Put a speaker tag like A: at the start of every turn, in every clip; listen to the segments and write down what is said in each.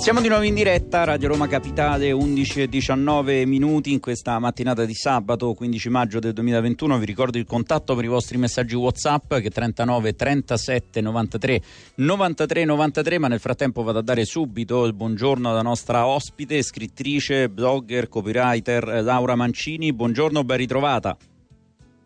A: Siamo di nuovo in diretta, Radio Roma Capitale, 11 e 19 minuti in questa mattinata di sabato 15 maggio del 2021. Vi ricordo il contatto per i vostri messaggi WhatsApp che è 39 37 93 93 93, ma nel frattempo vado a dare subito il buongiorno alla nostra ospite, scrittrice, blogger, copywriter Laura Mancini. Buongiorno, ben ritrovata.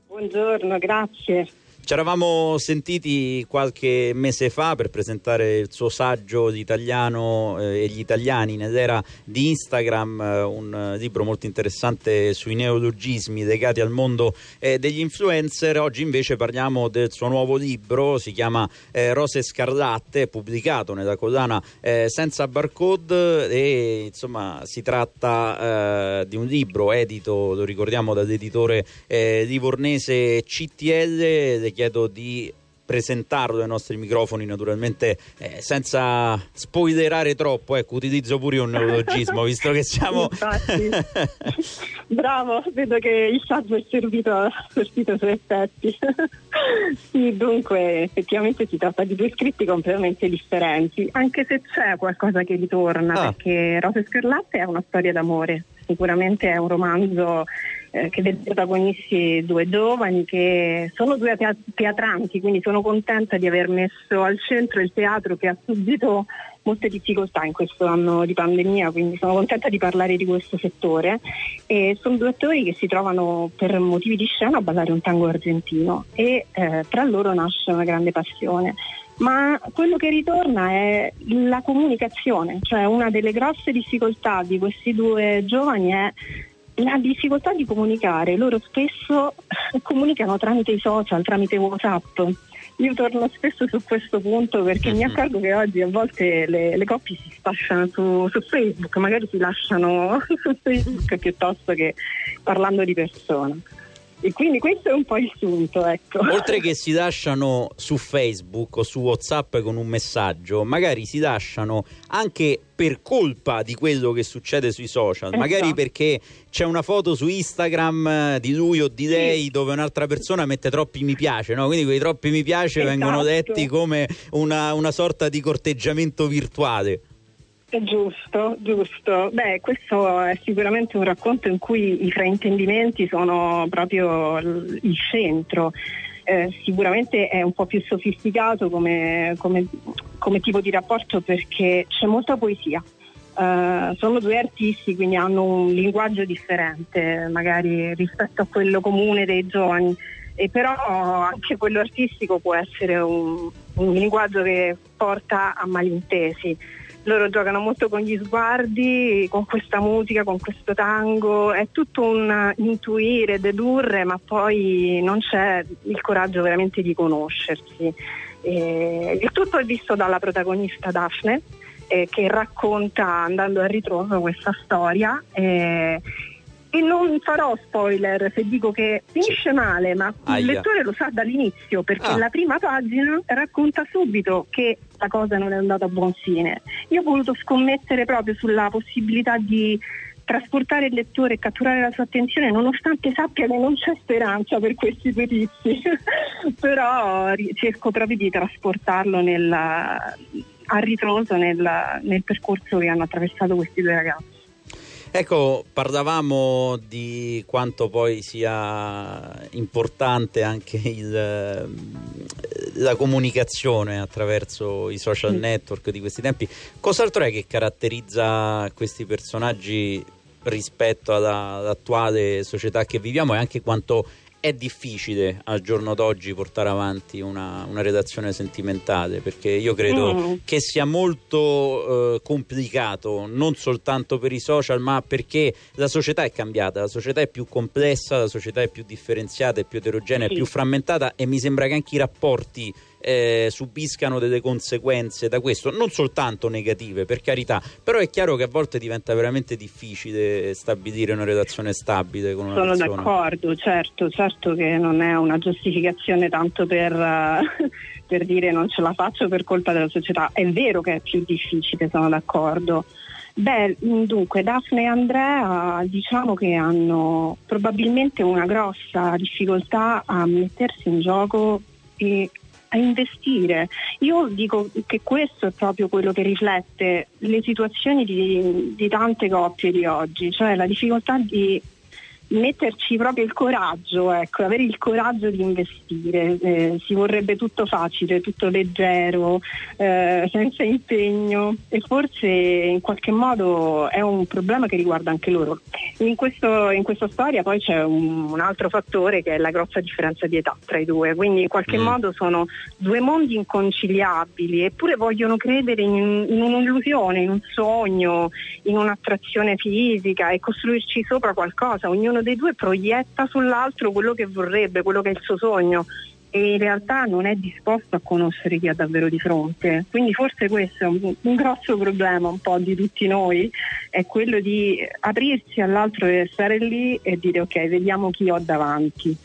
B: Buongiorno, grazie.
A: Ci eravamo sentiti qualche mese fa per presentare il suo saggio L'italiano eh, e gli italiani nell'era di Instagram, eh, un libro molto interessante sui neologismi legati al mondo eh, degli influencer. Oggi invece parliamo del suo nuovo libro, si chiama eh, Rose Scarlatte, pubblicato nella collana eh, Senza Barcode e insomma si tratta eh, di un libro edito, lo ricordiamo, dall'editore livornese CTL chiedo di presentarlo ai nostri microfoni naturalmente eh, senza spoilerare troppo ecco utilizzo pure un neologismo visto che siamo
B: bravo vedo che il saggio è servito, servito ai suoi effetti sì, dunque effettivamente si tratta di due scritti completamente differenti anche se c'è qualcosa che ritorna ah. perché Rose Scarlatte è una storia d'amore sicuramente è un romanzo eh, che vede protagonisti due giovani che sono due teatranti, quindi sono contenta di aver messo al centro il teatro che ha subito molte difficoltà in questo anno di pandemia, quindi sono contenta di parlare di questo settore. E sono due attori che si trovano per motivi di scena a ballare un tango argentino e eh, tra loro nasce una grande passione. Ma quello che ritorna è la comunicazione, cioè una delle grosse difficoltà di questi due giovani è la difficoltà di comunicare, loro spesso comunicano tramite i social, tramite Whatsapp. Io torno spesso su questo punto perché mi mhm. accorgo che oggi a volte le, le coppie si spacciano su, su, Facebook, magari si lasciano su Facebook piuttosto che parlando di persona. E quindi questo è un po' il sunto, ecco.
A: Oltre che si lasciano su Facebook o su WhatsApp con un messaggio, magari si lasciano anche per colpa di quello che succede sui social, esatto. magari perché c'è una foto su Instagram eh, di lui o di lei sì. dove un'altra persona mette troppi mi piace, no? quindi quei troppi mi piace esatto. vengono letti come una, una sorta di corteggiamento virtuale.
B: Giusto, giusto. Beh, questo è sicuramente un racconto in cui i fraintendimenti sono proprio il centro. Eh, sicuramente è un po' più sofisticato come, come, come tipo di rapporto perché c'è molta poesia. Uh, sono due artisti, quindi hanno un linguaggio differente, magari rispetto a quello comune dei giovani, e però anche quello artistico può essere un, un linguaggio che porta a malintesi loro giocano molto con gli sguardi, con questa musica, con questo tango, è tutto un intuire, dedurre, ma poi non c'è il coraggio veramente di conoscersi. E il tutto è visto dalla protagonista Daphne, eh, che racconta andando a ritroso questa storia. Eh, e non farò spoiler se dico che finisce male, ma Aia. il lettore lo sa dall'inizio perché ah. la prima pagina racconta subito che la cosa non è andata a buon fine. Io ho voluto scommettere proprio sulla possibilità di trasportare il lettore e catturare la sua attenzione nonostante sappia che non c'è speranza per questi due tizi, però cerco proprio di trasportarlo nella, a ritroso nel, nel percorso che hanno attraversato questi due ragazzi.
A: Ecco, parlavamo di quanto poi sia importante anche il, la comunicazione attraverso i social network di questi tempi. Cos'altro è che caratterizza questi personaggi rispetto alla, all'attuale società che viviamo e anche quanto è difficile al giorno d'oggi portare avanti una, una redazione sentimentale perché io credo mm. che sia molto eh, complicato non soltanto per i social ma perché la società è cambiata, la società è più complessa, la società è più differenziata, è più eterogenea, sì. è più frammentata e mi sembra che anche i rapporti eh, subiscano delle conseguenze da questo, non soltanto negative per carità, però è chiaro che a volte diventa veramente difficile stabilire una relazione stabile con una
B: Sono
A: persona.
B: d'accordo, certo, certo che non è una giustificazione tanto per, uh, per dire non ce la faccio per colpa della società, è vero che è più difficile, sono d'accordo. Beh, dunque, Daphne e Andrea diciamo che hanno probabilmente una grossa difficoltà a mettersi in gioco e a investire. Io dico che questo è proprio quello che riflette le situazioni di, di tante coppie di oggi, cioè la difficoltà di metterci proprio il coraggio, ecco, avere il coraggio di investire. Eh, si vorrebbe tutto facile, tutto leggero, eh, senza impegno e forse in qualche modo è un problema che riguarda anche loro. In, questo, in questa storia poi c'è un, un, altro fattore che è la grossa differenza di età tra i due, quindi in qualche mm. modo sono due mondi inconciliabili eppure vogliono credere in, in un'illusione, in un sogno, in un'attrazione fisica e costruirci sopra qualcosa. Ognuno dei due proietta sull'altro quello che vorrebbe, quello che è il suo sogno e in realtà non è disposto a conoscere chi ha davvero di fronte. Quindi forse questo è un, un, grosso problema un po' di tutti noi, è quello di aprirsi all'altro e stare lì e dire ok, vediamo chi ho davanti.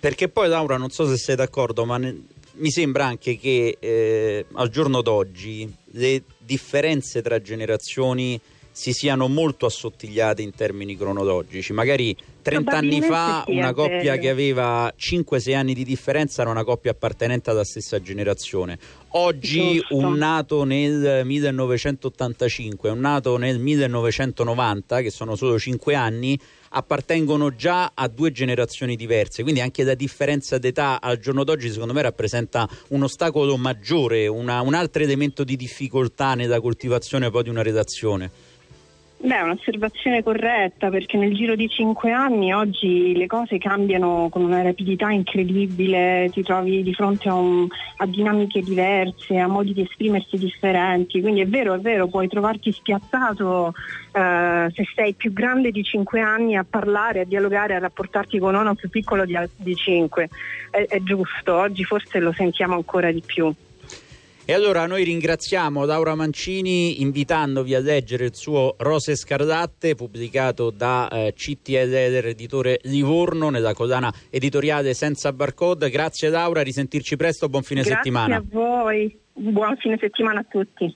A: Perché poi Laura, non so se sei d'accordo, ma ne, mi sembra anche che eh, al giorno d'oggi le differenze tra generazioni si siano molto assottigliate in termini cronologici. Magari 30 anni fa una coppia che aveva 5-6 anni di differenza era una coppia appartenente alla stessa generazione. Oggi Giusto. un nato nel 1985 e un nato nel 1990, che sono solo 5 anni, appartengono già a due generazioni diverse, quindi anche la differenza d'età al giorno d'oggi secondo me rappresenta un ostacolo maggiore, una, un altro elemento di difficoltà nella coltivazione poi di una redazione.
B: Beh, è un'osservazione corretta perché nel giro di cinque anni oggi le cose cambiano con una rapidità incredibile, ti trovi di fronte a, un, a, dinamiche diverse, a modi di esprimersi differenti, quindi è vero, è vero, puoi trovarti spiazzato eh, se sei più grande di cinque anni a parlare, a dialogare, a rapportarti con uno più piccolo di, cinque. È, è giusto, oggi forse lo sentiamo ancora di più.
A: E allora noi ringraziamo Laura Mancini invitandovi a leggere il suo Rose Scarlatte pubblicato da eh, CTL editore Livorno nella collana editoriale Senza Barcode. Grazie Laura, risentirci presto, buon fine
B: Grazie
A: settimana.
B: Grazie a voi, buon fine settimana a tutti.